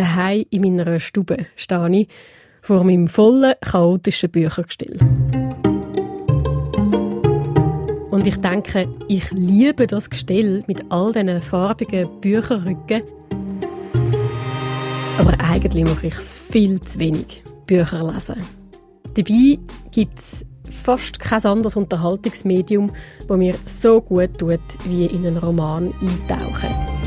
daheim in meiner Stube stehe ich vor meinem vollen, chaotischen Büchergestell. Und ich denke, ich liebe das Gestell mit all diesen farbigen Bücherrücken. Aber eigentlich mache ich es viel zu wenig, Bücher lesen. Dabei gibt es fast kein anderes Unterhaltungsmedium, das mir so gut tut, wie in einen Roman eintauchen.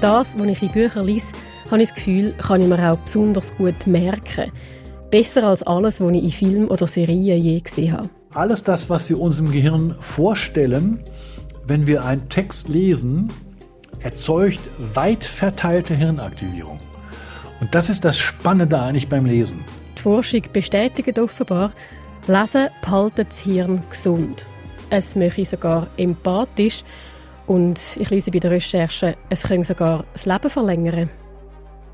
Das, was ich in Büchern lese, habe ich das Gefühl, kann ich mir auch besonders gut merken. Besser als alles, was ich in Filmen oder Serien je gesehen habe. Alles das, was wir uns im Gehirn vorstellen, wenn wir einen Text lesen, erzeugt weit verteilte Hirnaktivierung. Und das ist das Spannende eigentlich beim Lesen. Die Forschung bestätigt offenbar, Lesen behaltet das Hirn gesund. Es möchte sogar empathisch und ich lese bei der Recherche, es könnte sogar das Leben verlängern.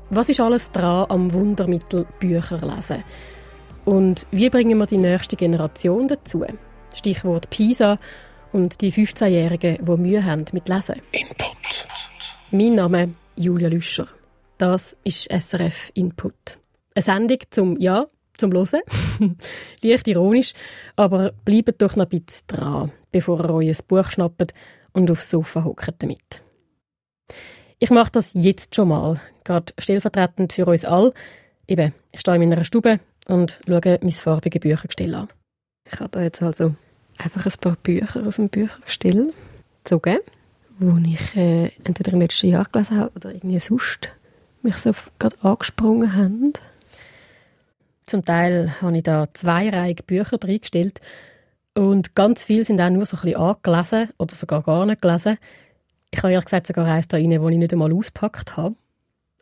Was ist alles dran am Wundermittel Bücher lesen? Und wie bringen wir die nächste Generation dazu? Stichwort PISA und die 15-Jährigen, die Mühe haben mit Lesen. Input. Mein Name Julia Lüscher. Das ist SRF Input. Eine Sendung zum Ja, zum Hören. Leicht ironisch, aber bleibt doch noch ein bisschen dran, bevor ihr euch ein Buch schnappt und aufs Sofa hockt damit. Ich mache das jetzt schon mal, gerade stellvertretend für uns alle. Eben, ich stehe in meiner Stube und schaue mein farbiges Büchergestell an. Ich habe da jetzt also einfach ein paar Bücher aus dem Büchergestell gezogen, die ich äh, entweder im letzten Jahr gelesen habe oder irgendwie sonst mich so gerade angesprungen haben. Zum Teil habe ich da zweireihige Bücher reingestellt und ganz viele sind auch nur so ein bisschen angelesen oder sogar gar nicht gelesen. Ich habe ehrlich gesagt sogar eins da rein, das ich nicht einmal auspackt habe.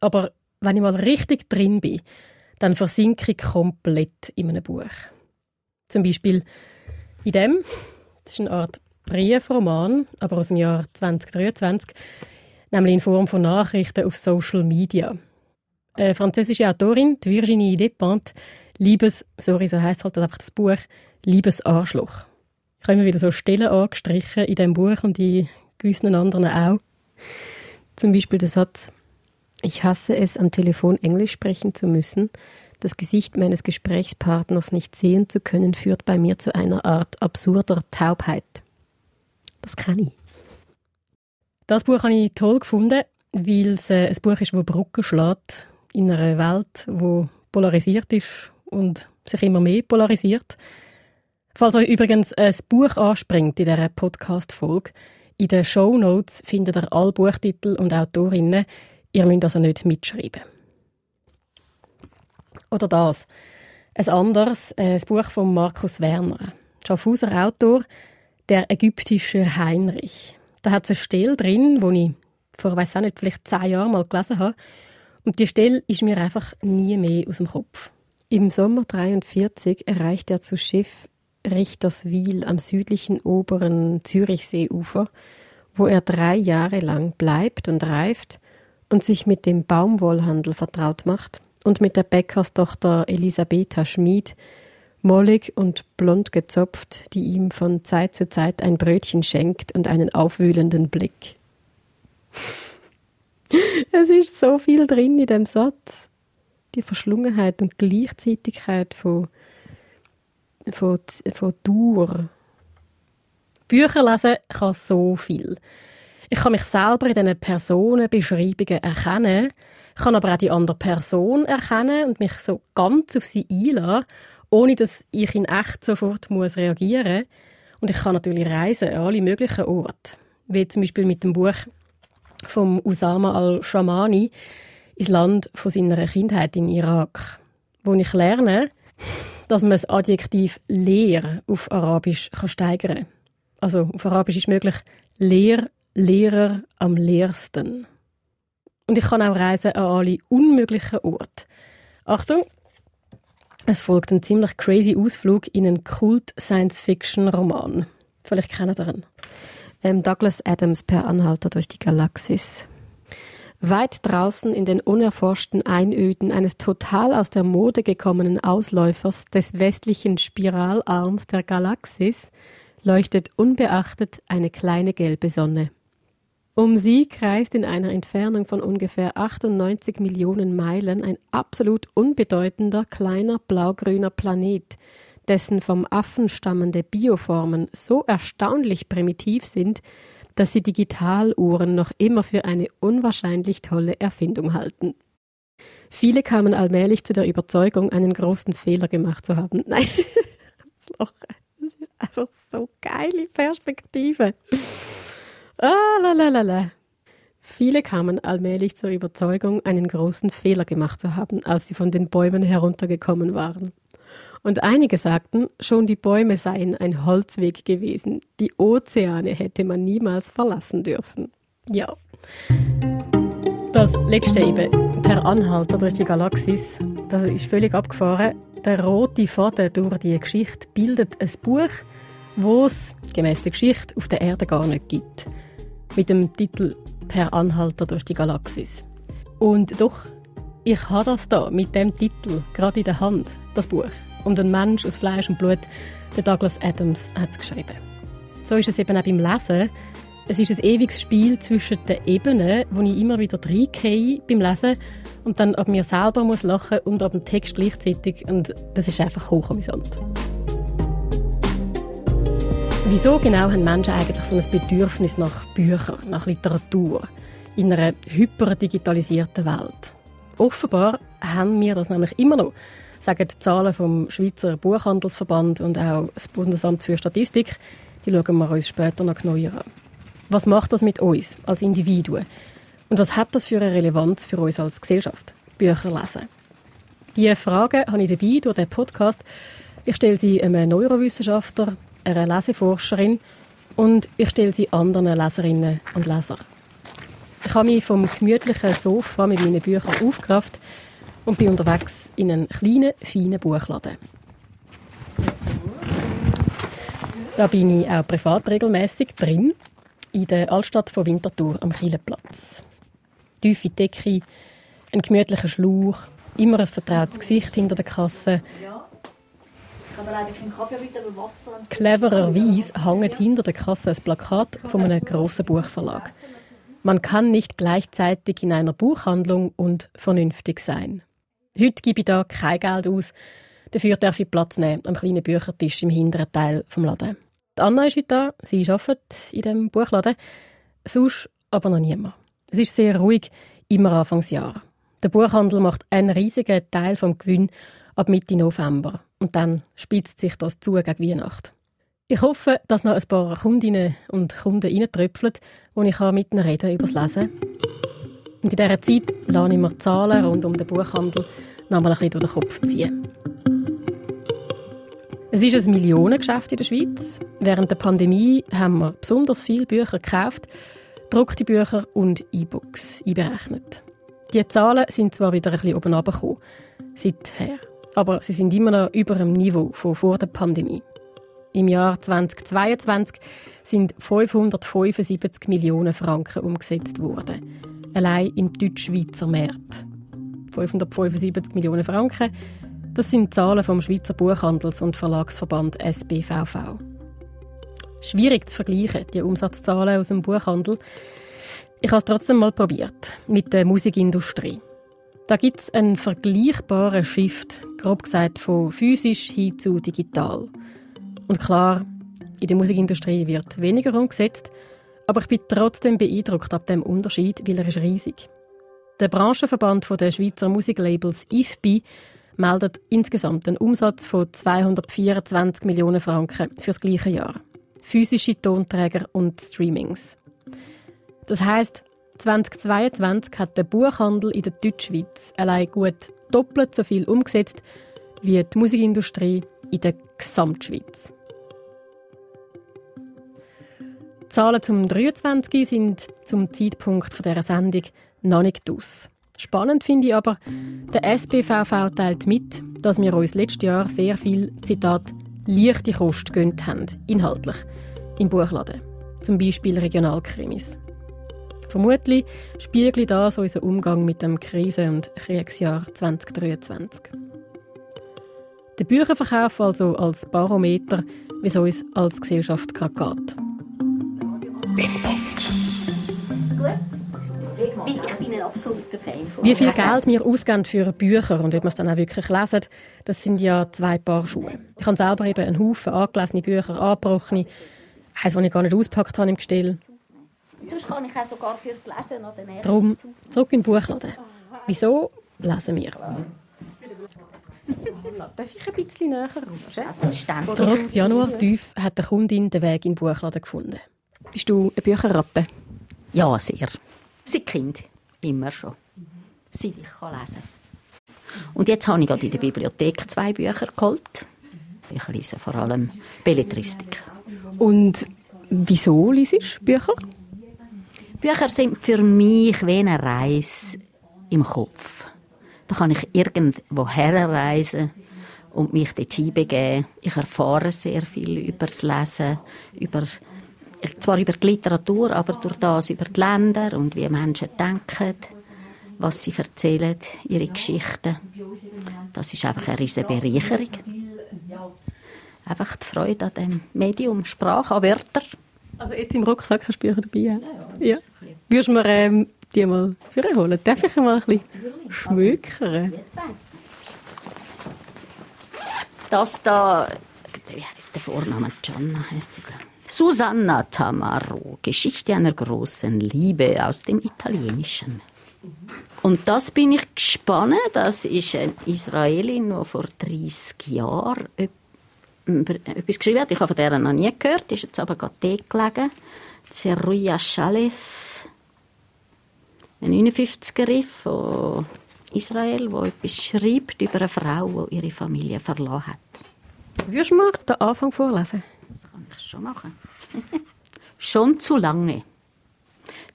Aber wenn ich mal richtig drin bin, dann versinke ich komplett in einem Buch. Zum Beispiel in dem, das ist eine Art Briefroman, aber aus dem Jahr 2023, nämlich in Form von Nachrichten auf Social Media. Eine französische Autorin, Virginie Despentes, Liebes, sorry, so heisst halt einfach das Buch, Liebes Arschloch. Ich habe immer wieder so Stellen angestrichen in diesem Buch und in gewissen anderen auch. Zum Beispiel der Satz, ich hasse es, am Telefon Englisch sprechen zu müssen. Das Gesicht meines Gesprächspartners nicht sehen zu können, führt bei mir zu einer Art absurder Taubheit. Das kann ich. Das Buch habe ich toll gefunden, weil es äh, ein Buch ist, das Brücken schlägt in einer Welt, die polarisiert ist und sich immer mehr polarisiert. Falls euch übrigens ein Buch anspringt in dieser Podcast-Folge, in den Show Notes findet ihr alle Buchtitel und Autorinnen. Ihr müsst also nicht mitschreiben. Oder das. Ein anderes, ein Buch von Markus Werner. Schaffhauser Autor, der ägyptische Heinrich. Da hat es eine Stelle drin, wo ich vor, weiß auch nicht, vielleicht zehn Jahren mal gelesen habe. Und die Stelle ist mir einfach nie mehr aus dem Kopf. Im Sommer 1943 erreicht er zu Schiff Richterswil am südlichen oberen Zürichseeufer, wo er drei Jahre lang bleibt und reift und sich mit dem Baumwollhandel vertraut macht und mit der Bäckerstochter Elisabetha Schmid, mollig und blond gezopft, die ihm von Zeit zu Zeit ein Brötchen schenkt und einen aufwühlenden Blick. es ist so viel drin in dem Satz. Die Verschlungenheit und Gleichzeitigkeit von von, von Dauer. Bücher lesen kann so viel. Ich kann mich selber in diesen Personenbeschreibungen erkennen, kann aber auch die andere Person erkennen und mich so ganz auf sie einlassen, ohne dass ich in echt sofort muss reagieren muss. Und ich kann natürlich reisen an alle möglichen Orte, wie zum Beispiel mit dem Buch von Usama al-Shamani ins Land von seiner Kindheit in Irak, wo ich lerne, dass man das Adjektiv leer auf Arabisch kann steigern kann. Also auf Arabisch ist möglich leer, Lehrer am leersten. Und ich kann auch reisen an alle unmöglichen Orte. Achtung, es folgt ein ziemlich crazy Ausflug in einen Kult-Science-Fiction-Roman. Vielleicht kennt ihr ihn. Ähm, Douglas Adams per Anhalter durch die Galaxis. Weit draußen in den unerforschten Einöden eines total aus der Mode gekommenen Ausläufers des westlichen Spiralarms der Galaxis leuchtet unbeachtet eine kleine gelbe Sonne. Um sie kreist in einer Entfernung von ungefähr 98 Millionen Meilen ein absolut unbedeutender kleiner blaugrüner Planet, dessen vom Affen stammende Bioformen so erstaunlich primitiv sind, dass sie Digitaluhren noch immer für eine unwahrscheinlich tolle Erfindung halten. Viele kamen allmählich zu der Überzeugung, einen großen Fehler gemacht zu haben. Nein, das ist einfach so geile Perspektive. Ah, la, Viele kamen allmählich zur Überzeugung, einen großen Fehler gemacht zu haben, als sie von den Bäumen heruntergekommen waren. Und einige sagten, schon die Bäume seien ein Holzweg gewesen. Die Ozeane hätte man niemals verlassen dürfen. Ja. Das letzte eben, per Anhalter durch die Galaxis, das ist völlig abgefahren. Der rote Faden durch die Geschichte bildet ein Buch, wo es, gemäß der Geschichte, auf der Erde gar nicht gibt. Mit dem Titel Per Anhalter durch die Galaxis. Und doch, ich habe das da mit dem Titel gerade in der Hand, das Buch. Und ein Mensch aus Fleisch und Blut, der Douglas Adams, hat es geschrieben. So ist es eben auch beim Lesen. Es ist ein ewiges Spiel zwischen den Ebenen, wo ich immer wieder reingehe beim Lesen und dann ab mir selber muss lachen und ab dem Text gleichzeitig. Und das ist einfach hochamüsant. Wieso genau haben Menschen eigentlich so ein Bedürfnis nach Büchern, nach Literatur in einer hyperdigitalisierten Welt? Offenbar haben wir das nämlich immer noch sagen die Zahlen vom Schweizer Buchhandelsverband und auch das Bundesamt für Statistik. Die schauen wir uns später noch genauer an. Was macht das mit uns als Individuen? Und was hat das für eine Relevanz für uns als Gesellschaft? Bücher lesen. Diese Fragen habe ich dabei durch den Podcast. Ich stelle sie einem Neurowissenschaftler, einer Leseforscherin und ich stelle sie anderen Leserinnen und Lesern. Ich habe mich vom gemütlichen Sofa mit meinen Büchern aufgerafft und bin unterwegs in einen kleinen, feinen Buchladen. Da bin ich auch privat regelmäßig drin, in der Altstadt von Winterthur am Kielenplatz. Tiefe Decke, ein gemütlicher Schlauch, immer ein vertrautes Gesicht hinter der Kasse. Ich kann leider keinen Kaffee bitte, aber. Clevererweise hängt hinter der Kasse ein Plakat von einem grossen Buchverlag. Man kann nicht gleichzeitig in einer Buchhandlung und vernünftig sein. Heute gebe ich da kein Geld aus. Dafür darf ich Platz nehmen am kleinen Büchertisch im hinteren Teil des Laden. Die Anna ist heute da. Sie arbeitet in diesem Buchladen. Sonst aber noch niemand. Es ist sehr ruhig, immer Anfangsjahr. Der Buchhandel macht einen riesigen Teil vom Gewinn ab Mitte November. Und dann spitzt sich das zu gegen Weihnachten. Ich hoffe, dass noch ein paar Kundinnen und Kunden reintröpfeln, wo ich mit ihnen reden über das Lesen und in dieser Zeit lasse ich mir Zahlen rund um den Buchhandel noch mal ein bisschen durch den Kopf ziehen. Es ist ein Millionengeschäft in der Schweiz. Während der Pandemie haben wir besonders viele Bücher gekauft, gedruckte Bücher und E-Books einberechnet. Die Zahlen sind zwar wieder ein bisschen oben runtergekommen, seither, aber sie sind immer noch über dem Niveau von vor der Pandemie. Im Jahr 2022 sind 575 Millionen Franken umgesetzt worden allein im Deutsch-Schweizer Markt. 575 Millionen Franken, das sind Zahlen vom Schweizer Buchhandels- und Verlagsverband SBVV. Schwierig zu vergleichen, die Umsatzzahlen aus dem Buchhandel. Ich habe es trotzdem mal probiert mit der Musikindustrie. Da gibt es einen vergleichbaren Shift, grob gesagt von physisch hin zu digital. Und klar, in der Musikindustrie wird weniger umgesetzt, aber ich bin trotzdem beeindruckt ab dem Unterschied, weil er ist riesig. Der Branchenverband der Schweizer Musiklabels IFBI meldet insgesamt einen Umsatz von 224 Millionen Franken für das gleiche Jahr. Physische Tonträger und Streamings. Das heißt, 2022 hat der Buchhandel in der Deutschschweiz allein gut doppelt so viel umgesetzt wie die Musikindustrie in der Gesamtschweiz. Zahlen zum 23 sind zum Zeitpunkt dieser Sendung noch nicht aus. Spannend finde ich aber, der SBVV teilt mit, dass wir uns letztes Jahr sehr viel, Zitat, leichte Kost gönnt haben, inhaltlich, im Buchladen. Zum Beispiel Regionalkrimis. Vermutlich spiegelt das unseren Umgang mit dem Krise- und Kriegsjahr 2023. Der Bücherverkauf also als Barometer, wie es uns als Gesellschaft gerade geht. Wie viel Geld wir ausgeben für Bücher und ob wir es dann auch wirklich lesen, das sind ja zwei Paar Schuhe. Ich habe selber eben einen Haufen angelesene Bücher, angebrochene, eins, das ich gar nicht ausgepackt habe im Gestell. Sonst kann ich auch sogar fürs Lesen noch den ersten Darum zurück in den Buchladen. Wieso lesen wir? Darf ich ein bisschen näher rutschen? Trotz Januartief hat die Kundin den Weg in den Buchladen gefunden. Bist du eine Bücherratte? Ja, sehr. Seit Kind. Immer schon. Seit ich kann lesen Und jetzt habe ich gerade in der Bibliothek zwei Bücher geholt. Ich lese vor allem Belletristik. Und wieso liest du Bücher? Bücher sind für mich wie eine Reise im Kopf. Da kann ich irgendwo herreisen und mich dorthin begeben. Ich erfahre sehr viel über das Lesen, über, zwar über die Literatur, aber durch das über die Länder und wie Menschen denken, was sie erzählen, ihre Geschichten. Das ist einfach eine riesige Bereicherung. Einfach die Freude an dem Medium, Sprache, an Wörtern. Also jetzt im Rucksack hast du Bücher dabei? Ja. ja. Würdest du mir ähm, die mal holen? Darf ich mal ein bisschen schmökern? Das da, wie heißt der Vorname? Gianna heißt sie, glaub ich. Susanna Tamaro, Geschichte einer großen Liebe aus dem Italienischen. Und das bin ich gespannt. Das ist eine Israelin, die vor 30 Jahren etwas geschrieben hat. Ich habe von der noch nie gehört, ist jetzt aber gerade dort gelegen. Zeruya Shalev, eine 59erin von Israel, die etwas schreibt über eine Frau, die ihre Familie verloren hat. Würdest du mir den Anfang vorlesen? Das kann ich schon machen. Schon zu lange.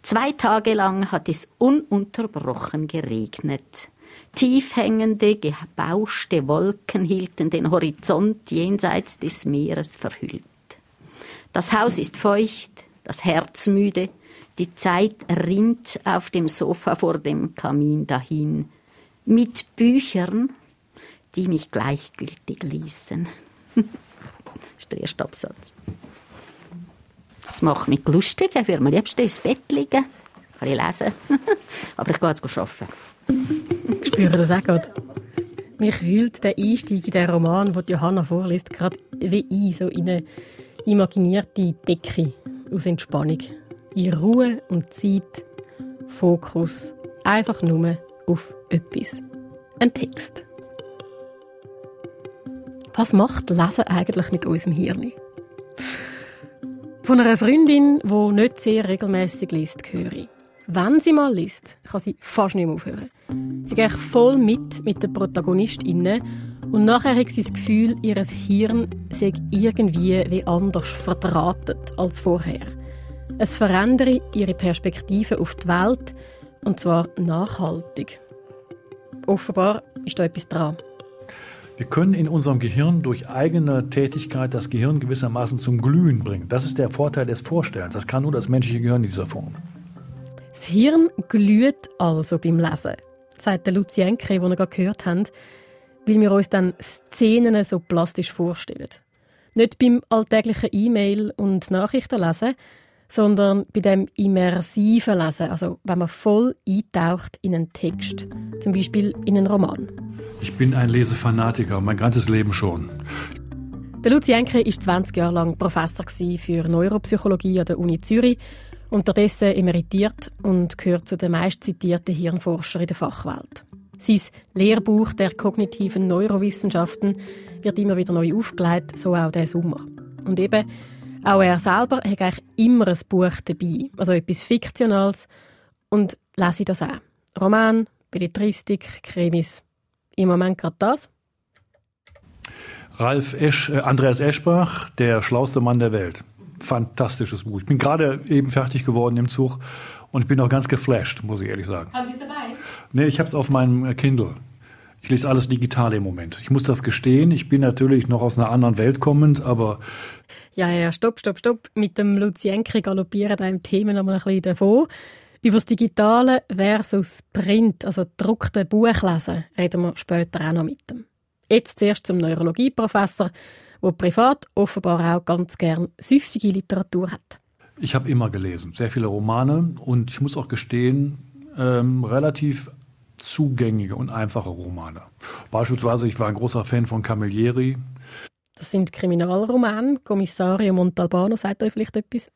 Zwei Tage lang hat es ununterbrochen geregnet. Tief hängende, gebauschte Wolken hielten den Horizont jenseits des Meeres verhüllt. Das Haus ist feucht, das Herz müde, die Zeit rinnt auf dem Sofa vor dem Kamin dahin, mit Büchern, die mich gleichgültig ließen. ist. Das macht mich lustig, ich würde am liebsten ins Bett liegen, kann ich lesen, aber ich gehe jetzt arbeiten. Ich spüre das auch gerade. Mich hüllt der Einstieg in den Roman, den Johanna vorliest, gerade wie ein, so in eine imaginierte Decke aus Entspannung. In Ruhe und Zeit, Fokus, einfach nur auf etwas. Ein Text. Was macht Lesen eigentlich mit unserem Hirn? Von einer Freundin, die nicht sehr regelmäßig liest, höre ich. Wenn sie mal liest, kann sie fast nicht mehr aufhören. Sie geht voll mit mit den ProtagonistInnen und nachher hat sie das Gefühl, ihr Hirn sei irgendwie wie anders verdrahtet als vorher. Es verändere ihre Perspektive auf die Welt und zwar nachhaltig. Offenbar ist da etwas dran. Wir können in unserem Gehirn durch eigene Tätigkeit das Gehirn gewissermaßen zum Glühen bringen. Das ist der Vorteil des Vorstellens. Das kann nur das menschliche Gehirn in dieser Form. Das Hirn glüht also beim Lesen, sagt der Lucienke, den wir gerade gehört haben, weil wir uns dann Szenen so plastisch vorstellen. Nicht beim alltäglichen E-Mail und Nachrichtenlesen, sondern bei dem immersiven Lesen, also wenn man voll eintaucht in einen Text, zum Beispiel in einen Roman. Ich bin ein Lesefanatiker, mein ganzes Leben schon. Der Lucienke war 20 Jahre lang Professor für Neuropsychologie an der Uni Zürich, unterdessen emeritiert und gehört zu den meistzitierten Hirnforschern in der Fachwelt. Sein Lehrbuch der kognitiven Neurowissenschaften wird immer wieder neu aufgelegt, so auch der Sommer. Und eben, auch er selber hat eigentlich immer ein Buch dabei, also etwas Fiktionales. Und lese ich das auch. Roman, Belletristik, Krimis. Im Moment gerade das. Ralf Esch, äh, Andreas Eschbach, der schlauste Mann der Welt. Fantastisches Buch. Ich bin gerade eben fertig geworden im Zug und ich bin auch ganz geflasht, muss ich ehrlich sagen. Haben Sie es dabei? Nee, ich habe es auf meinem äh, Kindle. Ich lese alles digital im Moment. Ich muss das gestehen. Ich bin natürlich noch aus einer anderen Welt kommend, aber Ja, ja, stopp, stopp, stopp. Mit dem Lucienke galoppieren da im Thema noch mal ein bisschen davon. Über das Digitale versus Print, also gedruckte Buchlesen, reden wir später auch noch mit dem. Jetzt zuerst zum Neurologieprofessor, der privat offenbar auch ganz gern süffige Literatur hat. ich habe immer gelesen. Sehr viele Romane und ich muss auch gestehen, ähm, relativ zugängliche und einfache Romane. Beispielsweise, ich war ein großer Fan von Camilleri. Das sind Kriminalromane. Kommissario Montalbano, sagt euch vielleicht etwas?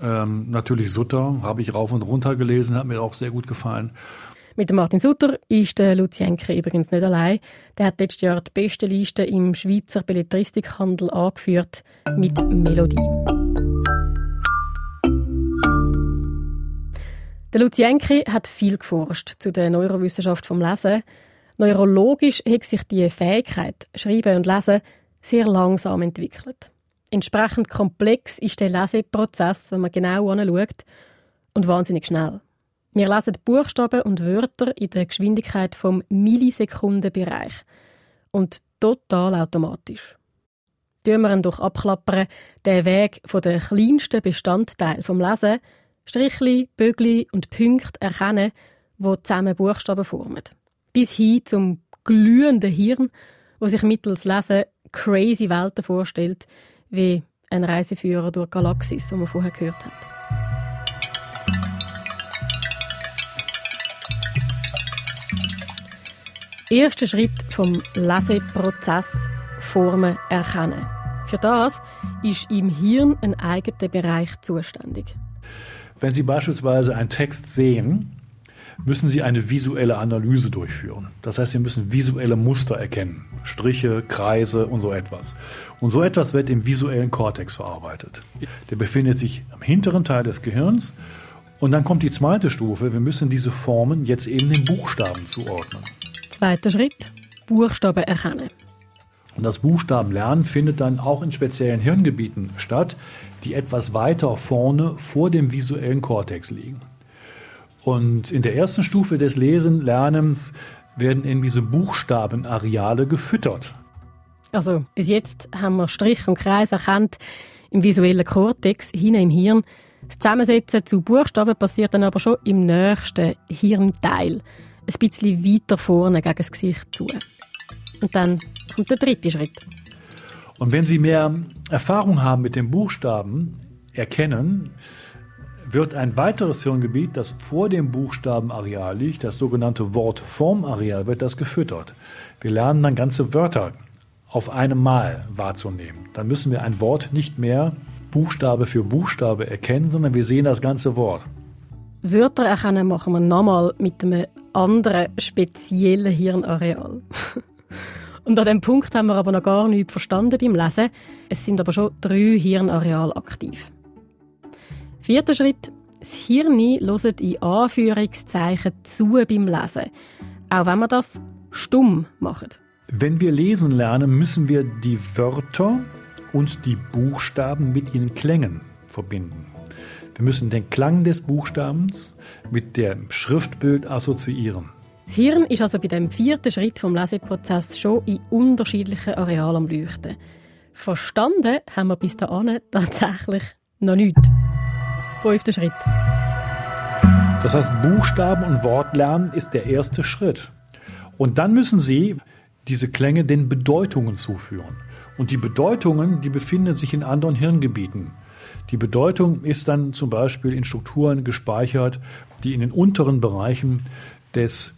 Ähm, natürlich Sutter, habe ich rauf und runter gelesen, hat mir auch sehr gut gefallen. Mit Martin Sutter ist der Lucienke übrigens nicht allein. Der hat letztes Jahr die beste Liste im Schweizer Belletristikhandel angeführt mit Melodie. Der Lucienke hat viel geforscht zu der Neurowissenschaft vom Lesen. Neurologisch hat sich die Fähigkeit, Schreiben und Lesen, sehr langsam entwickelt. Entsprechend komplex ist der Leseprozess, wenn man genau anschaut, und wahnsinnig schnell. Wir lesen Buchstaben und Wörter in der Geschwindigkeit vom Millisekundenbereich und total automatisch. Tun wir ihn durch abklappern, den Weg von den kleinsten Bestandteil vom Lesen, Strichli, Bögli und Punkte erkennen, wo zusammen Buchstaben formen. Bis hin zum glühenden Hirn, wo sich mittels Lesen crazy Welten vorstellt, wie ein Reiseführer durch Galaxis, den wir vorher gehört haben. Erster Schritt vom Leseprozess Formen erkennen. Für das ist im Hirn ein eigener Bereich zuständig. Wenn Sie beispielsweise einen Text sehen, müssen Sie eine visuelle Analyse durchführen. Das heißt, Sie müssen visuelle Muster erkennen, Striche, Kreise und so etwas. Und so etwas wird im visuellen Kortex verarbeitet. Der befindet sich am hinteren Teil des Gehirns. Und dann kommt die zweite Stufe. Wir müssen diese Formen jetzt eben den Buchstaben zuordnen. Zweiter Schritt, Buchstaben erkennen. Und das Buchstabenlernen findet dann auch in speziellen Hirngebieten statt, die etwas weiter vorne vor dem visuellen Kortex liegen. Und in der ersten Stufe des Lesen-Lernens werden eben diese Buchstabenareale gefüttert. Also bis jetzt haben wir Strich und Kreis erkannt im visuellen Kortex, hinten im Hirn. Das Zusammensetzen zu Buchstaben passiert dann aber schon im nächsten Hirnteil ein bisschen weiter vorne gegen das Gesicht zu. Und dann kommt der dritte Schritt. Und wenn Sie mehr Erfahrung haben mit den Buchstaben, erkennen, wird ein weiteres Hirngebiet, das vor dem Buchstabenareal liegt, das sogenannte Wortformareal, wird das gefüttert. Wir lernen dann ganze Wörter auf einem Mal wahrzunehmen. Dann müssen wir ein Wort nicht mehr Buchstabe für Buchstabe erkennen, sondern wir sehen das ganze Wort. Wörter erkennen machen wir nochmal mit einem anderen speziellen Hirnareal. Und an diesem Punkt haben wir aber noch gar nichts verstanden beim Lesen. Es sind aber schon drei Hirnareale aktiv. Vierter Schritt. Das Hirn hört in Anführungszeichen zu beim Lesen. Auch wenn wir das stumm machen. Wenn wir lesen lernen, müssen wir die Wörter und die Buchstaben mit ihren Klängen verbinden. Wir müssen den Klang des Buchstabens mit dem Schriftbild assoziieren. Das Hirn ist also bei dem vierten Schritt vom Leseprozess schon in unterschiedlichen Arealen am Leuchten. Verstanden haben wir bis dahin tatsächlich noch nichts. Fünfter Schritt. Das heißt, Buchstaben- und Wortlernen ist der erste Schritt. Und dann müssen Sie diese Klänge den Bedeutungen zuführen. Und die Bedeutungen, die befinden sich in anderen Hirngebieten. Die Bedeutung ist dann zum Beispiel in Strukturen gespeichert, die in den unteren Bereichen des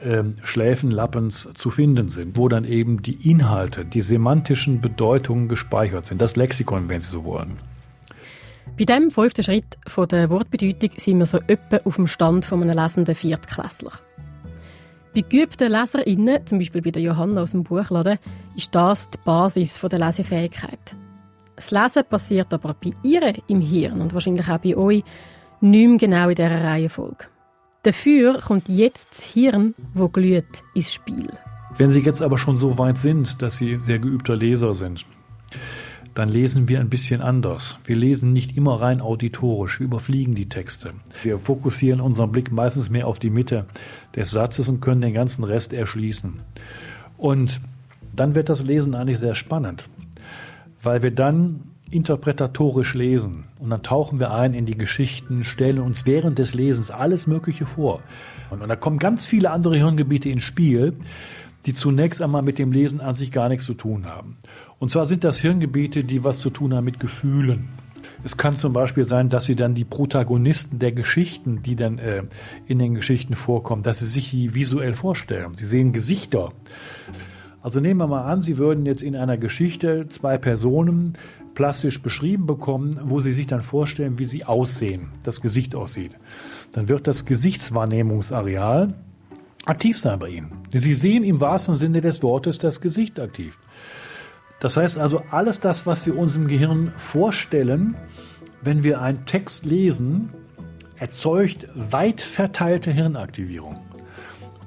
ähm, Schläfenlappens zu finden sind, wo dann eben die Inhalte, die semantischen Bedeutungen gespeichert sind, das Lexikon, wenn Sie so wollen. Bei dem fünften Schritt von der Wortbedeutung sind wir so etwa auf dem Stand von einem lesenden Viertklässler. Bei geübten LeserInnen, zum Beispiel bei der Johanna aus dem Buchladen, ist das die Basis der Lesefähigkeit. Das Lesen passiert aber bei ihr im Hirn und wahrscheinlich auch bei euch nicht mehr genau in dieser Reihenfolge. Dafür kommt jetzt das Hirn, wo glüht, ins Spiel. Wenn Sie jetzt aber schon so weit sind, dass Sie sehr geübter Leser sind, dann lesen wir ein bisschen anders. Wir lesen nicht immer rein auditorisch, wir überfliegen die Texte. Wir fokussieren unseren Blick meistens mehr auf die Mitte des Satzes und können den ganzen Rest erschließen. Und dann wird das Lesen eigentlich sehr spannend weil wir dann interpretatorisch lesen und dann tauchen wir ein in die Geschichten, stellen uns während des Lesens alles Mögliche vor. Und, und da kommen ganz viele andere Hirngebiete ins Spiel, die zunächst einmal mit dem Lesen an sich gar nichts zu tun haben. Und zwar sind das Hirngebiete, die was zu tun haben mit Gefühlen. Es kann zum Beispiel sein, dass Sie dann die Protagonisten der Geschichten, die dann äh, in den Geschichten vorkommen, dass Sie sich die visuell vorstellen. Sie sehen Gesichter. Also nehmen wir mal an, Sie würden jetzt in einer Geschichte zwei Personen plastisch beschrieben bekommen, wo Sie sich dann vorstellen, wie sie aussehen, das Gesicht aussieht. Dann wird das Gesichtswahrnehmungsareal aktiv sein bei Ihnen. Sie sehen im wahrsten Sinne des Wortes das Gesicht aktiv. Das heißt also, alles das, was wir uns im Gehirn vorstellen, wenn wir einen Text lesen, erzeugt weit verteilte Hirnaktivierung.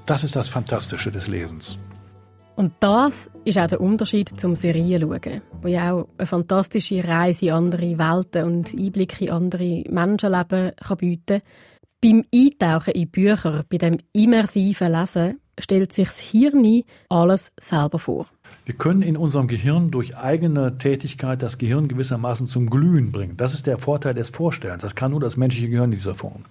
Das ist das Fantastische des Lesens. Und das ist auch der Unterschied zum Serienschauen, wo ja auch eine fantastische Reise in andere Welten und Einblicke in andere Menschenleben kann bieten Beim Eintauchen in Bücher, bei dem immersiven Lesen, stellt sich das Hirn alles selber vor. Wir können in unserem Gehirn durch eigene Tätigkeit das Gehirn gewissermaßen zum Glühen bringen. Das ist der Vorteil des Vorstellens. Das kann nur das menschliche Gehirn in dieser Form.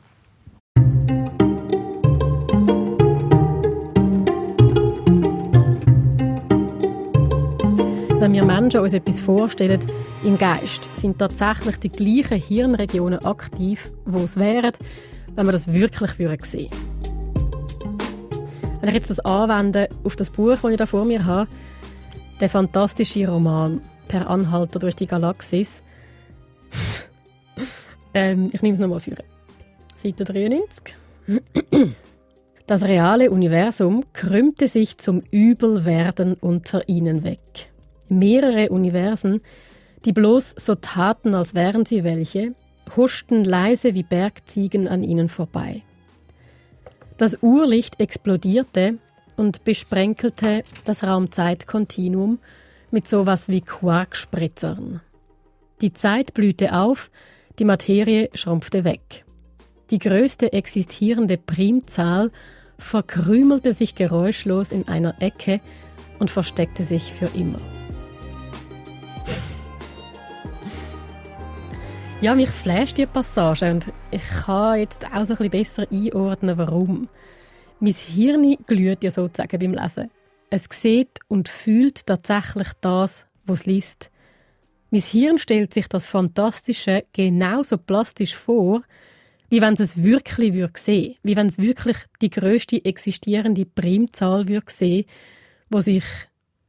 Wenn wir Menschen uns etwas vorstellen, im Geist sind tatsächlich die gleichen Hirnregionen aktiv, wo es wären, wenn wir das wirklich sehen würden. Wenn ich jetzt das anwende auf das Buch, das ich da vor mir habe, der fantastische Roman Per Anhalter durch die Galaxis. ähm, ich nehme es nochmal für. Seite 93. Das reale Universum krümmte sich zum Übelwerden unter ihnen weg. Mehrere Universen, die bloß so taten, als wären sie welche, huschten leise wie Bergziegen an ihnen vorbei. Das Urlicht explodierte und besprenkelte das Raumzeitkontinuum mit sowas wie Quarkspritzern. Die Zeit blühte auf, die Materie schrumpfte weg. Die größte existierende Primzahl verkrümelte sich geräuschlos in einer Ecke und versteckte sich für immer. Ja, mich flasht die Passage und ich kann jetzt auch so ein bisschen besser einordnen, warum. Mein Hirn glüht ja sozusagen beim Lesen. Es sieht und fühlt tatsächlich das, was es liest. Mein Hirn stellt sich das Fantastische genauso plastisch vor, wie wenn es es wirklich würde sehen, wie wenn es wirklich die größte existierende Primzahl würde sehen, wo sich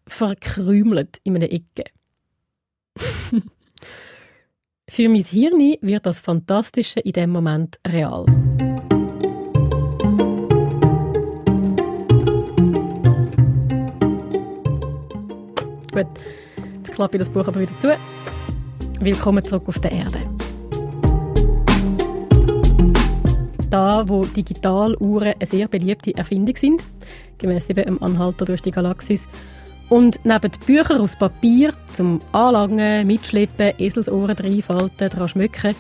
verkrümelt in einer Ecke. Für mein Hirn wird das Fantastische in dem Moment real. Gut, jetzt klappe ich das Buch aber wieder zu. Willkommen zurück auf der Erde. Da, wo Digitaluhren eine sehr beliebte Erfindung sind, gemäß eben Anhalter durch die Galaxis, und neben Büchern aus Papier zum Anlangen, Mitschleppen, Eselsohren reinfalten, daran schmücken,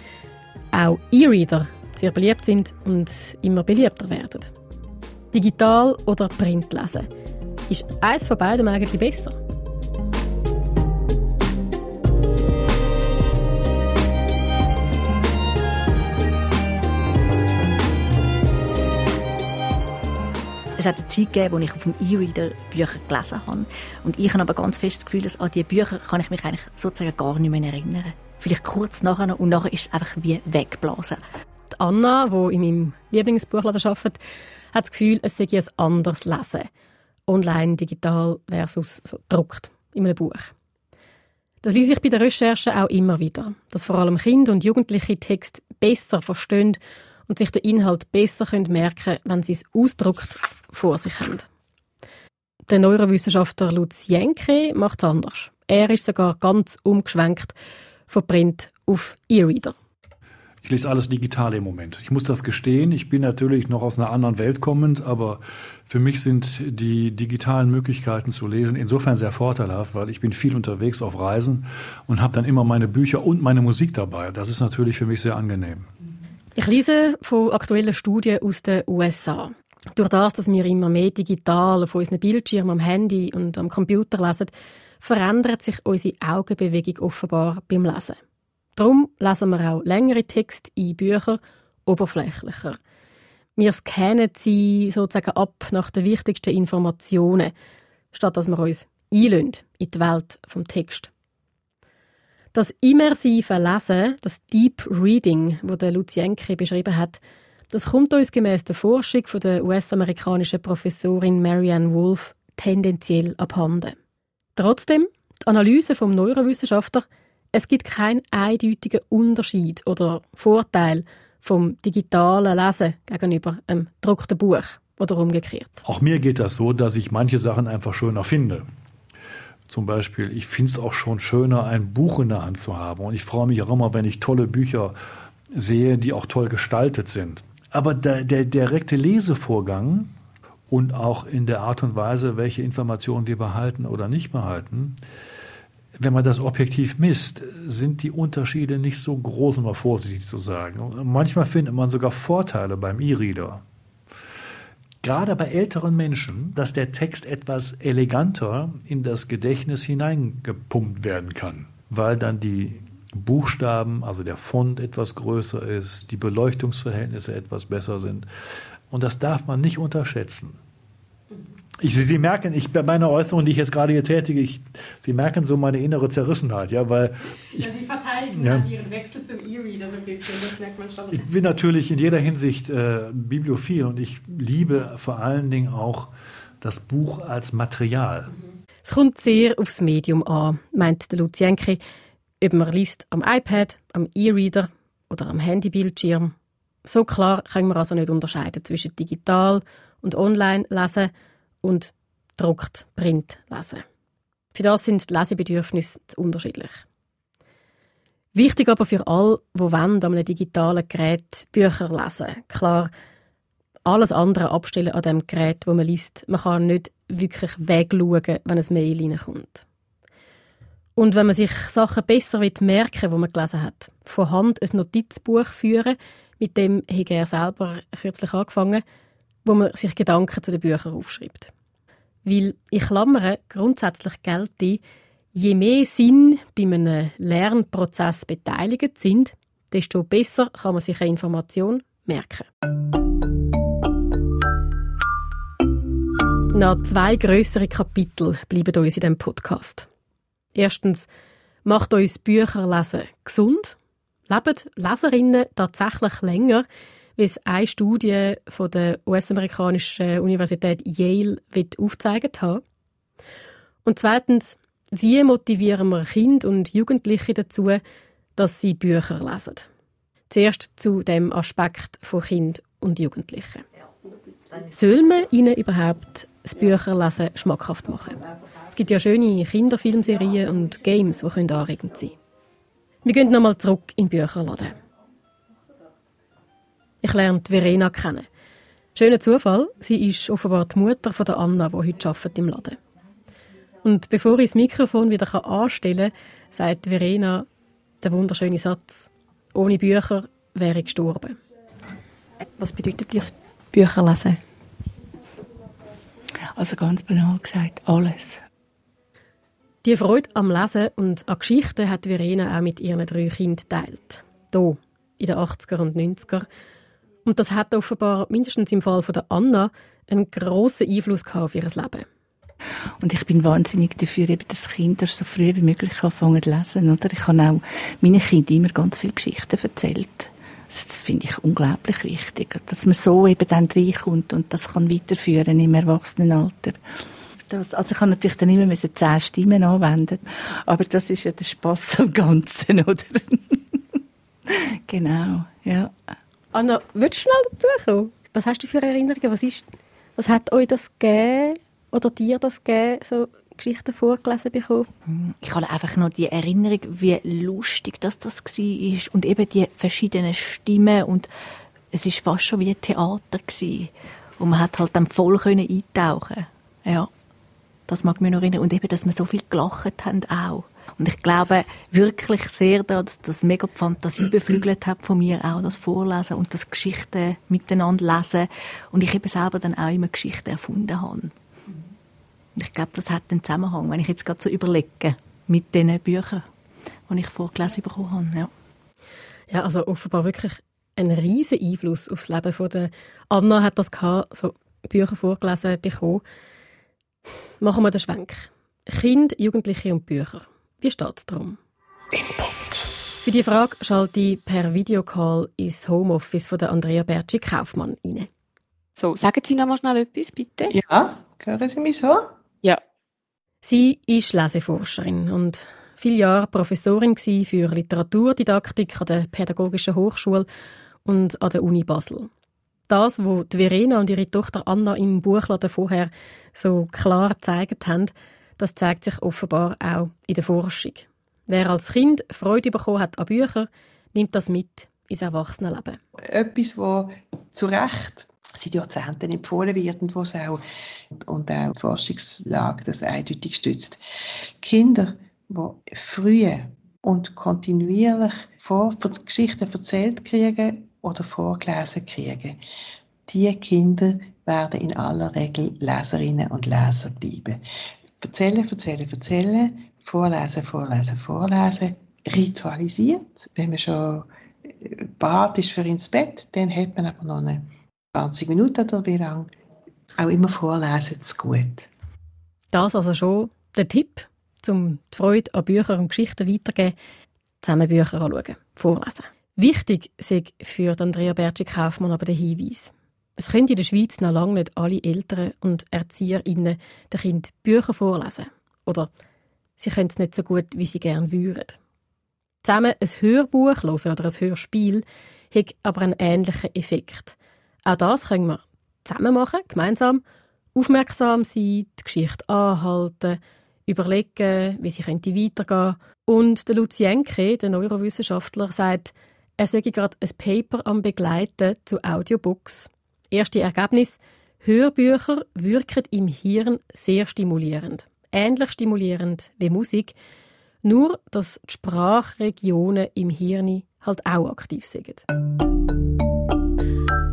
auch E-Reader sehr beliebt sind und immer beliebter werden. Digital oder Print lesen. Ist eins von beiden eigentlich besser? Hat eine Zeit gegeben, wo ich auf dem E-Reader Bücher gelesen habe. Und ich habe aber ganz fest das Gefühl, dass an diese Bücher kann ich mich eigentlich sozusagen gar nicht mehr erinnern. Vielleicht kurz nachher und nachher ist es einfach wie weggeblasen. Die Anna, die in meinem Lieblingsbuchladen arbeitet, hat das Gefühl, es sei ein anderes Lesen. Online, digital versus so gedruckt in einem Buch. Das lese ich bei der Recherche auch immer wieder, dass vor allem Kinder und Jugendliche Text besser verstehen und sich den Inhalt besser merken können, wenn sie es ausdruckt vor sich haben. Der Neurowissenschaftler Lutz Jenke macht es anders. Er ist sogar ganz umgeschwenkt von Print auf E-Reader. Ich lese alles digital im Moment. Ich muss das gestehen. Ich bin natürlich noch aus einer anderen Welt kommend, aber für mich sind die digitalen Möglichkeiten zu lesen insofern sehr vorteilhaft, weil ich bin viel unterwegs auf Reisen und habe dann immer meine Bücher und meine Musik dabei. Das ist natürlich für mich sehr angenehm. Ich lese von aktuellen Studien aus den USA. Durch das, dass wir immer mehr digital auf unseren Bildschirmen, am Handy und am Computer lesen, verändert sich unsere Augenbewegung offenbar beim Lesen. Darum lesen wir auch längere Texte in Büchern oberflächlicher. Wir scannen sie sozusagen ab nach den wichtigsten Informationen, statt dass wir uns einlösen in die Welt vom Text. Das immersive Lesen, das Deep Reading, wo der beschrieben hat, das kommt uns gemäß der Forschung von der US-amerikanischen Professorin Marianne Wolf tendenziell abhanden. Trotzdem, die Analyse vom Neurowissenschaftler, es gibt keinen eindeutigen Unterschied oder Vorteil vom digitalen Lesen gegenüber einem gedruckten Buch oder umgekehrt. Auch mir geht das so, dass ich manche Sachen einfach schöner finde. Zum Beispiel, ich finde es auch schon schöner, ein Buch in der Hand zu haben. Und ich freue mich auch immer, wenn ich tolle Bücher sehe, die auch toll gestaltet sind. Aber der, der direkte Lesevorgang und auch in der Art und Weise, welche Informationen wir behalten oder nicht behalten, wenn man das objektiv misst, sind die Unterschiede nicht so groß, um mal vorsichtig zu sagen. Manchmal findet man sogar Vorteile beim E-Reader. Gerade bei älteren Menschen, dass der Text etwas eleganter in das Gedächtnis hineingepumpt werden kann, weil dann die Buchstaben, also der Font etwas größer ist, die Beleuchtungsverhältnisse etwas besser sind. Und das darf man nicht unterschätzen. Ich, Sie merken, ich, bei meiner Äußerung, die ich jetzt gerade hier tätige, ich, Sie merken so meine innere Zerrissenheit, ja, weil ich, ja, Sie verteidigen ja. halt Ihren Wechsel zum E-Reader so ein bisschen, das merkt man schon. Ich bin natürlich in jeder Hinsicht äh, bibliophil und ich liebe vor allen Dingen auch das Buch als Material. Es kommt sehr aufs Medium an, meint der Lucienke. Ob man liest am iPad, am E-Reader oder am Handybildschirm. So klar können wir also nicht unterscheiden zwischen digital und online lesen und druckt, Print lesen. Für das sind die Lesebedürfnisse zu unterschiedlich. Wichtig aber für alle, die an einem digitalen Gerät Bücher lesen. Klar, alles andere abstellen an dem Gerät, wo man liest. Man kann nicht wirklich wegschauen, wenn ein Mail reinkommt. Und wenn man sich Sachen besser merken will, die man gelesen hat, von Hand ein Notizbuch führen, mit dem habe er selber kürzlich angefangen, wo man sich Gedanken zu den Büchern aufschreibt. Weil in Klammern grundsätzlich gelte, je mehr Sinn bei einem Lernprozess beteiligt sind, desto besser kann man sich eine Information merken. Noch zwei größere Kapitel bleiben uns in diesem Podcast. Erstens, macht uns Bücherlesen gesund? Leben Leserinnen tatsächlich länger, wie es eine Studie von der US-amerikanischen Universität Yale aufgezeigt hat. Und zweitens, wie motivieren wir Kinder und Jugendliche dazu, dass sie Bücher lesen? Zuerst zu dem Aspekt von Kind und Jugendlichen. Soll man ihnen überhaupt das Bücherlesen schmackhaft machen? Es gibt ja schöne Kinderfilmserien und Games, die anregend sein können. Wir gehen nochmal zurück in den Bücherladen. Ich lerne Verena kennen. Schöner Zufall, sie ist offenbar die Mutter von der Anna, die heute arbeitet im Laden. Und bevor ich das Mikrofon wieder anstellen kann, sagt Verena den wunderschönen Satz: Ohne Bücher wäre ich gestorben. Was bedeutet dir das Bücherlesen? Also ganz banal gesagt, alles. Die Freude am Lesen und an Geschichten hat Verena auch mit ihren drei Kindern teilt. Hier, in den 80er und 90er. Und das hat offenbar, mindestens im Fall von der Anna, einen grossen Einfluss auf ihr Leben. Und ich bin wahnsinnig dafür, eben, dass Kinder so früh wie möglich anfangen zu lesen. Oder? Ich habe auch meinen Kindern immer ganz viele Geschichten erzählt. Das finde ich unglaublich wichtig, dass man so eben dann reinkommt und das kann weiterführen im Erwachsenenalter. Das, also ich habe natürlich dann immer müssen zehn Stimmen anwenden, aber das ist ja der Spaß am Ganzen, oder? genau, ja. Anna, würdest du schnell dazukommen? Was hast du für Erinnerungen? Was, ist, was hat euch das gegeben oder dir das gegeben, so Geschichten vorgelesen bekommen? Ich habe einfach noch die Erinnerung, wie lustig das, das war und eben die verschiedenen Stimmen und es ist fast schon wie ein Theater gewesen. und man hat halt dann voll können eintauchen. Ja, das mag mich noch erinnern und eben, dass wir so viel gelacht haben auch. Und ich glaube wirklich sehr, dass das mega die Fantasie beflügelt hat von mir, auch das Vorlesen und das Geschichten miteinander lesen. Und ich eben selber dann auch immer Geschichten erfunden habe. Ich glaube, das hat einen Zusammenhang, wenn ich jetzt gerade so überlege, mit diesen Büchern, die ich vorgelesen bekommen habe. Ja. ja, also offenbar wirklich ein riesen Einfluss aufs Leben von der Anna hat das gehabt, so Bücher vorgelesen bekommen. Machen wir den Schwenk. Kind, Jugendliche und Bücher. Wie steht es darum? Input. Für die Frage schalte ich per Videocall ins Homeoffice von der Andrea Bertschi Kaufmann rein. So, sagen Sie noch mal schnell etwas, bitte. Ja, hören Sie mich so? Ja. Sie ist Leseforscherin und viele Jahre Professorin für Literaturdidaktik an der Pädagogischen Hochschule und an der Uni Basel. Das, was Verena und ihre Tochter Anna im Buchladen vorher so klar gezeigt haben, das zeigt sich offenbar auch in der Forschung. Wer als Kind Freude bekommen hat an Büchern, nimmt das mit ins Erwachsenenleben. Etwas, das zu Recht seit Jahrzehnten empfohlen wird und wo es auch, und auch die Forschungslage das eindeutig stützt. Kinder, die früh und kontinuierlich vor Geschichten erzählt kriegen oder vorgelesen kriegen, die Kinder werden in aller Regel Leserinnen und Leser bleiben. Erzählen, erzählen, erzählen, vorlesen, vorlesen, vorlesen, ritualisiert. Wenn man schon bereit ist für ins Bett, dann hat man aber noch eine 20 Minuten oder wie lang auch immer vorlesen zu gut. Das also schon der Tipp, um die Freude an Büchern und Geschichten weiterzugeben, zusammen Bücher anschauen, vorlesen. Wichtig ist für Andrea Bertschi-Kaufmann aber der Hinweis. Es können in der Schweiz noch lange nicht alle Eltern und ErzieherInnen den Kindern Bücher vorlesen. Oder sie können es nicht so gut, wie sie gerne würden. Zusammen ein Hörbuch hören oder ein Hörspiel hat aber einen ähnlichen Effekt. Auch das können wir zusammen machen, gemeinsam. Aufmerksam sein, die Geschichte anhalten, überlegen, wie sie könnte weitergehen. Und der Lucienke, der Neurowissenschaftler, sagt, er sei gerade ein Paper am Begleiten zu Audiobooks. Erste Ergebnis: Hörbücher wirken im Hirn sehr stimulierend. Ähnlich stimulierend wie Musik, nur dass die Sprachregionen im Hirn halt auch aktiv sind.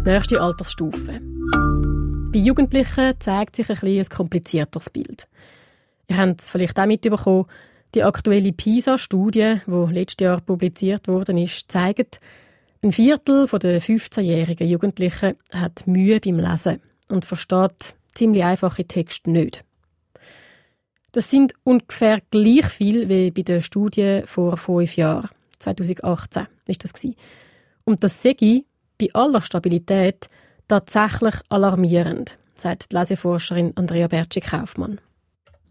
Nächste Altersstufe. Bei Jugendlichen zeigt sich ein, ein komplizierteres Bild. Ihr habt es vielleicht auch mitbekommen, die aktuelle PISA-Studie, die letztes Jahr publiziert worden ist, zeigt, ein Viertel der 15-jährigen Jugendlichen hat Mühe beim Lesen und versteht ziemlich einfache Texte nicht. Das sind ungefähr gleich viel wie bei der Studie vor fünf Jahren. 2018 ist das Und das sehe bei aller Stabilität tatsächlich alarmierend, sagt die Leseforscherin Andrea Bertschi-Kaufmann.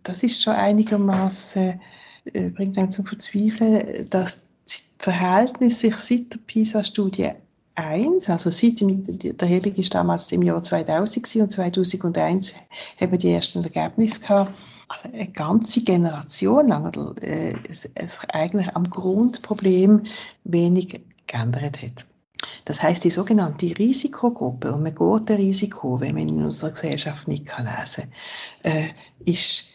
Das ist schon einigermaßen, äh, bringt einen zum Verzweifeln, dass das Verhältnis sich seit der PISA-Studie 1, also seit dem, der Erhebung ist damals im Jahr 2000 und 2001 haben die ersten Ergebnisse gehabt. Also eine ganze Generation lang äh, es, es eigentlich am Grundproblem wenig geändert hat. Das heißt, die sogenannte Risikogruppe, und man geht ein Risiko, wenn man in unserer Gesellschaft nicht kann lesen kann, äh, ist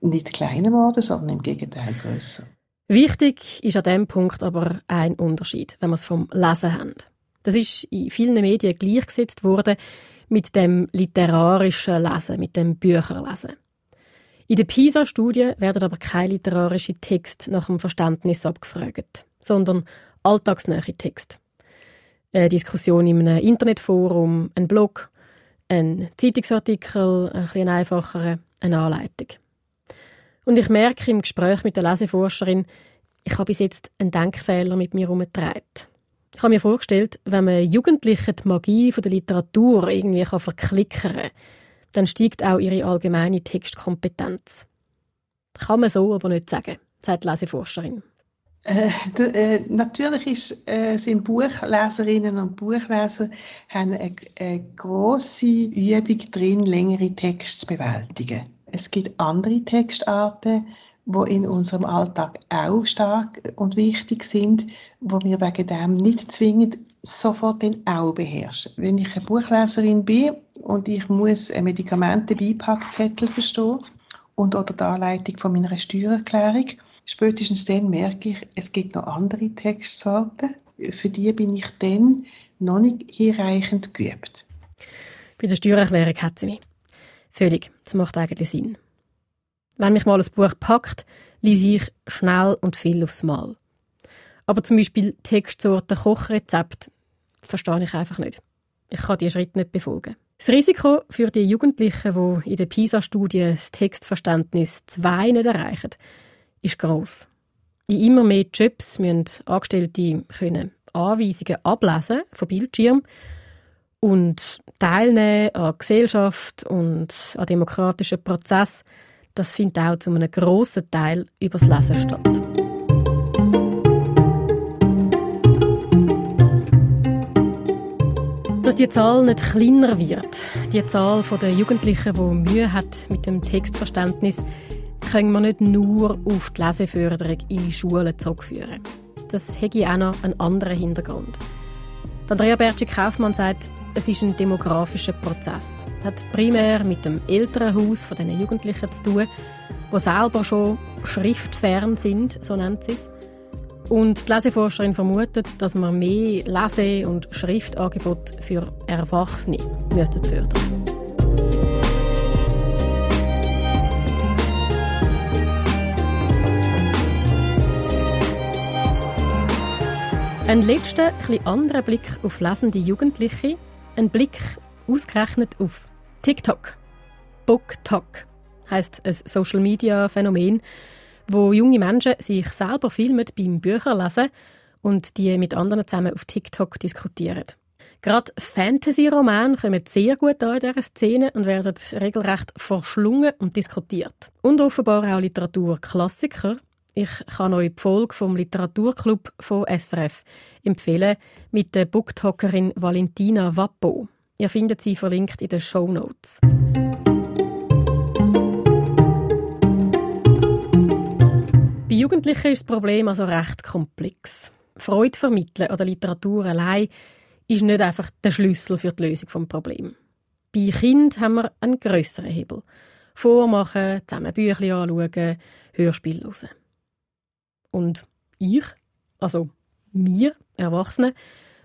nicht kleiner geworden, sondern im Gegenteil größer. Wichtig ist an diesem Punkt aber ein Unterschied, wenn wir es vom Lesen haben. Das ist in vielen Medien gleichgesetzt worden mit dem literarischen Lesen, mit dem Bücherlesen. In der PISA-Studie werden aber keine literarischen Texte nach dem Verständnis abgefragt, sondern alltagsnähe Texte. Eine Diskussion in einem Internetforum, ein Blog, ein Zeitungsartikel, ein bisschen einfacher, eine Anleitung. Und ich merke im Gespräch mit der Leseforscherin, ich habe bis jetzt einen Denkfehler mit mir herumgetragen. Ich habe mir vorgestellt, wenn man Jugendlichen die Magie der Literatur irgendwie verklickern kann, dann steigt auch ihre allgemeine Textkompetenz. Kann man so aber nicht sagen, sagt die Leseforscherin. Äh, äh, natürlich ist, äh, sind Buchleserinnen und Buchleser haben eine, eine grosse Übung drin, längere Texte zu bewältigen. Es gibt andere Textarten, die in unserem Alltag auch stark und wichtig sind, wo wir wegen dem nicht zwingend sofort den auch beherrschen. Wenn ich eine Buchleserin bin und ich muss ein Medikamente-Beipackzettel verstehen und oder die Anleitung von meiner Steuererklärung, spätestens dann merke ich, es gibt noch andere Textsorten. Für die bin ich dann noch nicht hinreichend geübt. Bei der Steuererklärung hat sie mich. Völlig. Das macht eigentlich Sinn. Wenn mich mal ein Buch packt, lese ich schnell und viel aufs Mal. Aber zum Beispiel Textsorten Kochrezept verstehe ich einfach nicht. Ich kann diese Schritte nicht befolgen. Das Risiko für die Jugendlichen, die in der PISA-Studie das Textverständnis 2 nicht erreichen, ist groß. In immer mehr Jobs müssen Angestellte können Anweisungen ablesen von Bildschirm und teilnehmen an Gesellschaft und an demokratischen Prozess. Das findet auch zu einem grossen Teil übers Lesen statt. Dass die Zahl nicht kleiner wird, die Zahl der Jugendlichen, die Mühe hat mit dem Textverständnis, können wir nicht nur auf die Leseförderung in Schulen zurückführen. Das hätte auch noch einen anderen Hintergrund. Andrea Bertschi-Kaufmann sagt, es ist ein demografischer Prozess. Es hat primär mit dem Elternhaus von den Jugendlichen zu tun, die selber schon schriftfern sind, so nennt sie es. Und die Leseforscherin vermutet, dass man mehr Lese- und Schriftangebote für Erwachsene müssten fördern Ein letzter, etwas anderer Blick auf lesende Jugendliche. Ein Blick ausgerechnet auf TikTok. BookTok heißt ein Social Media Phänomen, wo junge Menschen sich selber filmen beim Bücherlesen und die mit anderen zusammen auf TikTok diskutieren. Gerade Fantasy-Romane kommen sehr gut an in dieser Szene und werden regelrecht verschlungen und diskutiert. Und offenbar auch Literaturklassiker. Ich kann euch die Folge vom Literaturclub von SRF empfehlen mit der Booktalkerin Valentina Wappo. Ihr findet sie verlinkt in den Show Notes. Jugendlichen ist das Problem also recht komplex. Freude vermitteln oder Literatur allein ist nicht einfach der Schlüssel für die Lösung des Problems. Bei Kind haben wir einen grösseren Hebel. Vormachen, zusammen Bücher anschauen, Hörspiel hören. Und ich, also wir Erwachsene,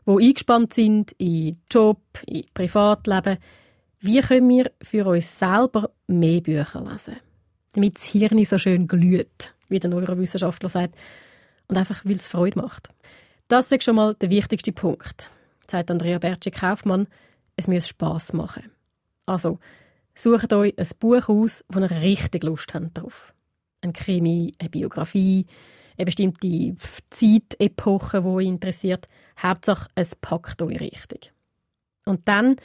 die eingespannt sind in Job, in Privatleben, wie können wir für uns selber mehr Bücher lesen? Damit das Hirn so schön glüht wie der Neurowissenschaftler sagt, und einfach, weil es Freude macht. Das ist schon mal der wichtigste Punkt, sagt Andrea Bertschi-Kaufmann. Es muss Spass machen. Also, sucht euch ein Buch aus, wo ihr richtig Lust habt drauf. Ein Krimi, eine Biografie, eine bestimmte Zeitepoche, die euch interessiert. Hauptsache, es packt euch richtig. Und dann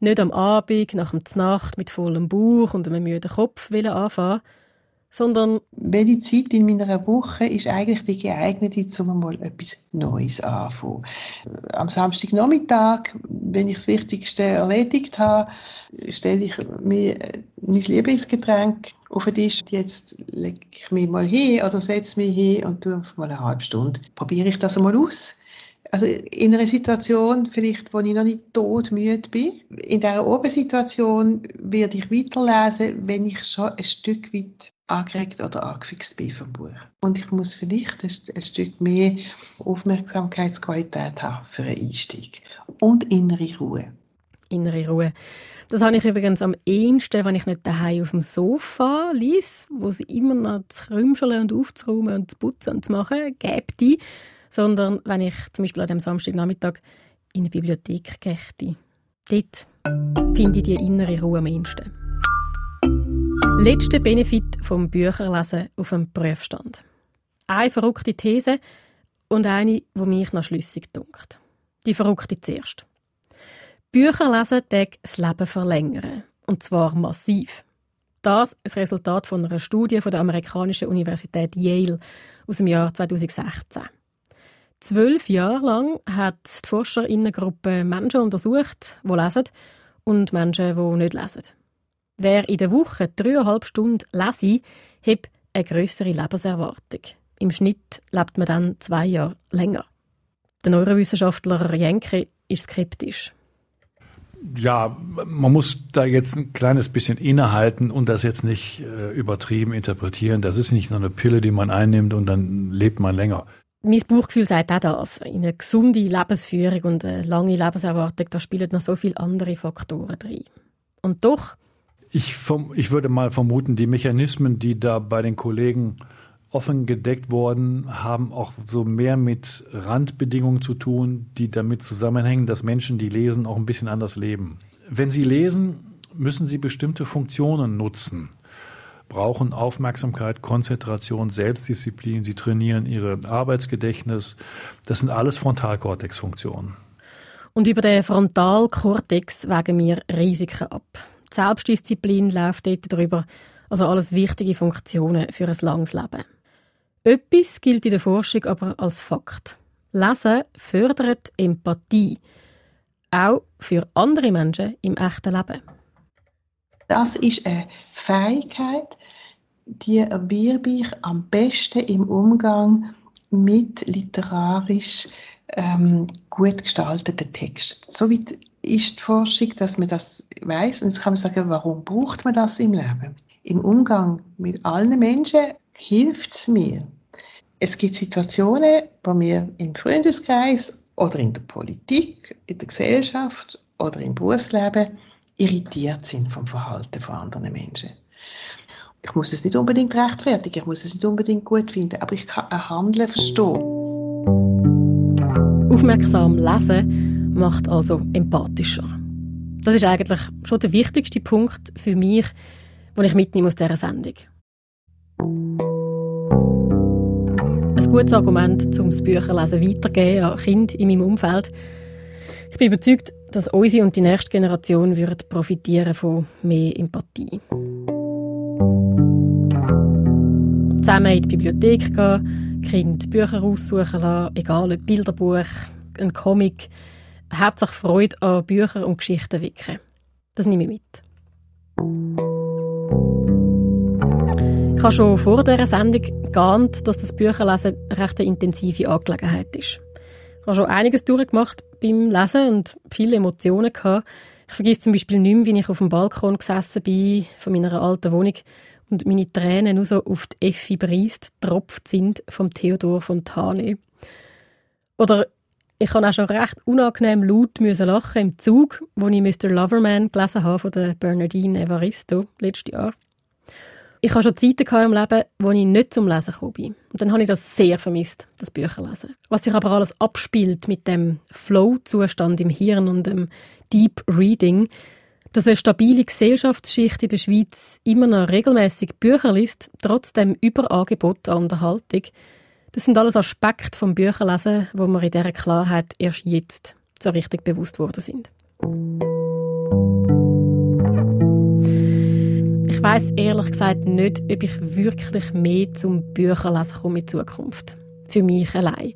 nicht am Abend, nach dem Nacht mit vollem Bauch und einem müden Kopf anfangen, sondern welche Zeit in meiner Woche ist eigentlich die geeignete, um mal etwas Neues anzufangen. Am Samstagnachmittag, wenn ich das Wichtigste erledigt habe, stelle ich mir mein Lieblingsgetränk auf den Tisch. Jetzt lege ich mich mal hin oder setze mich hin und tue mal eine halbe Stunde. Probiere ich das einmal aus. Also in einer Situation, vielleicht, wo ich noch nicht todmüde bin, in dieser Obersituation werde ich weiterlesen, wenn ich schon ein Stück weit angeregt oder angefixt bin vom Buch. Und ich muss vielleicht ein, Stück mehr Aufmerksamkeitsqualität haben für einen Einstieg. Und innere Ruhe. Innere Ruhe. Das habe ich übrigens am ehesten, wenn ich nicht daheim auf dem Sofa ließ, wo sie immer noch zu krümscheln und aufzuräumen und zu putzen und zu machen, gäbe sondern wenn ich zum Beispiel an dem Samstagnachmittag in eine Bibliothek gehe. Dort finde ich die innere Ruhe am ehesten. Letzter Benefit vom Bücherlesen auf dem Prüfstand. Eine verrückte These und eine, die mich noch schlüssig dunkt. Die verrückte zuerst. Bücher lesen das Leben verlängern. Und zwar massiv. Das ist das Resultat von einer Studie von der amerikanischen Universität Yale aus dem Jahr 2016. Zwölf Jahre lang hat die Forscherinnengruppe Menschen untersucht, die lesen und Menschen, die nicht lesen. Wer in der Woche dreieinhalb Stunden lese, hat eine größere Lebenserwartung. Im Schnitt lebt man dann zwei Jahre länger. Der Neurowissenschaftler Jenke ist skeptisch. Ja, man muss da jetzt ein kleines bisschen innehalten und das jetzt nicht äh, übertrieben interpretieren. Das ist nicht nur eine Pille, die man einnimmt und dann lebt man länger. Mein Bauchgefühl sagt auch das. In eine gesunde Lebensführung und eine lange Lebenserwartung, da spielen noch so viele andere Faktoren drin. Und doch ich, vom, ich würde mal vermuten, die Mechanismen, die da bei den Kollegen offen gedeckt wurden, haben auch so mehr mit Randbedingungen zu tun, die damit zusammenhängen, dass Menschen, die lesen, auch ein bisschen anders leben. Wenn sie lesen, müssen sie bestimmte Funktionen nutzen. brauchen Aufmerksamkeit, Konzentration, Selbstdisziplin, sie trainieren ihr Arbeitsgedächtnis. Das sind alles Frontalkortexfunktionen. Und über den Frontalkortex wägen wir Risiken ab. Die Selbstdisziplin läuft dort drüber, also alles wichtige Funktionen für ein langes Leben. Etwas gilt in der Forschung aber als Fakt. Lesen fördert Empathie, auch für andere Menschen im echten Leben. Das ist eine Fähigkeit, die erwerbe ich am besten im Umgang mit literarisch ähm, gut gestalteten Texten. Soweit ist die Forschung, dass man das weiß. Und jetzt kann man sagen, warum braucht man das im Leben? Im Umgang mit allen Menschen hilft es mir. Es gibt Situationen, wo wir im Freundeskreis oder in der Politik, in der Gesellschaft oder im Berufsleben irritiert sind vom Verhalten von anderen Menschen. Ich muss es nicht unbedingt rechtfertigen, ich muss es nicht unbedingt gut finden, aber ich kann ein Handeln verstehen. Aufmerksam lesen macht also empathischer. Das ist eigentlich schon der wichtigste Punkt für mich, den ich mitnehme aus dieser Sendung. Ein gutes Argument, um das Bücherlesen weiterzugeben an Kinder in meinem Umfeld. Ich bin überzeugt, dass unsere und die nächste Generation wird profitieren von mehr Empathie. Zusammen in die Bibliothek gehen, Kind Bücher aussuchen lassen, egal ob Bilderbuch, ein Comic. Hauptsache Freude an Büchern und Geschichten wecken. Das nehme ich mit. Ich habe schon vor dieser Sendung geahnt, dass das Bücherlesen eine recht intensive Angelegenheit ist. Ich habe schon einiges durchgemacht beim Lesen und viele Emotionen gehabt. Ich vergesse zum Beispiel nicht mehr, wie ich auf dem Balkon gesessen bin von meiner alten Wohnung und meine Tränen nur so auf die Effi Briest tropft sind vom Theodor Fontane. Oder ich habe auch schon recht unangenehm laut lachen im Zug, wo ich Mr. Loverman gelesen habe von Bernardine Evaristo letztes Jahr. Ich hatte schon Zeiten im Leben, wo ich nicht zum Lesen gekommen bin. Und dann habe ich das sehr vermisst, das Bücherlesen. Was sich aber alles abspielt mit dem Flow-Zustand im Hirn und dem Deep Reading, dass eine stabile Gesellschaftsschicht in der Schweiz immer noch regelmäßig Bücher liest, trotz dem Überangebot an Unterhaltung, das sind alles Aspekte vom Bücherlesen, wo mir in dieser Klarheit erst jetzt so richtig bewusst worden sind. Ich weiß ehrlich gesagt nicht, ob ich wirklich mehr zum Bücherlesen komme in Zukunft. Für mich allein.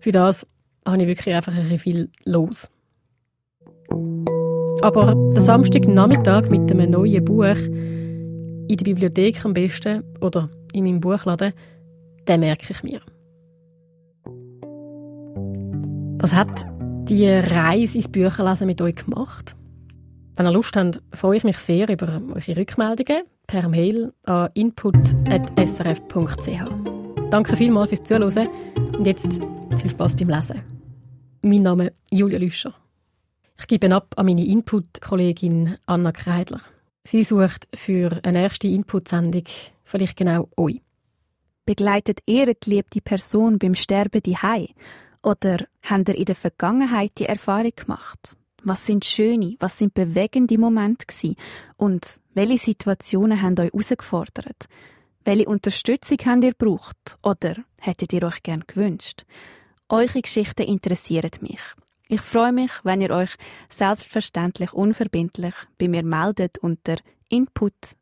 Für das habe ich wirklich einfach ein viel los. Aber der Samstagnachmittag mit einem neuen Buch in der Bibliothek am besten oder in meinem Buchladen, den merke ich mir. Was hat die Reise ins Bücherlesen mit euch gemacht? Wenn ihr Lust habt, freue ich mich sehr über eure Rückmeldungen per Mail an input.srf.ch. Danke vielmals fürs Zuhören und jetzt viel Spaß beim Lesen. Mein Name ist Julia Lüscher. Ich gebe ab an meine Input-Kollegin Anna Kreidler. Sie sucht für eine erste Input-Sendung vielleicht genau euch. Begleitet ihr eine geliebte Person beim Sterben die Oder habt ihr in der Vergangenheit die Erfahrung gemacht? Was sind schöne, was sind bewegende Momente gewesen? Und welche Situationen haben euch herausgefordert? Welche Unterstützung habt ihr gebraucht? Oder hättet ihr euch gern gewünscht? Eure Geschichten interessieren mich. Ich freue mich, wenn ihr euch selbstverständlich unverbindlich bei mir meldet unter input.srf.ch.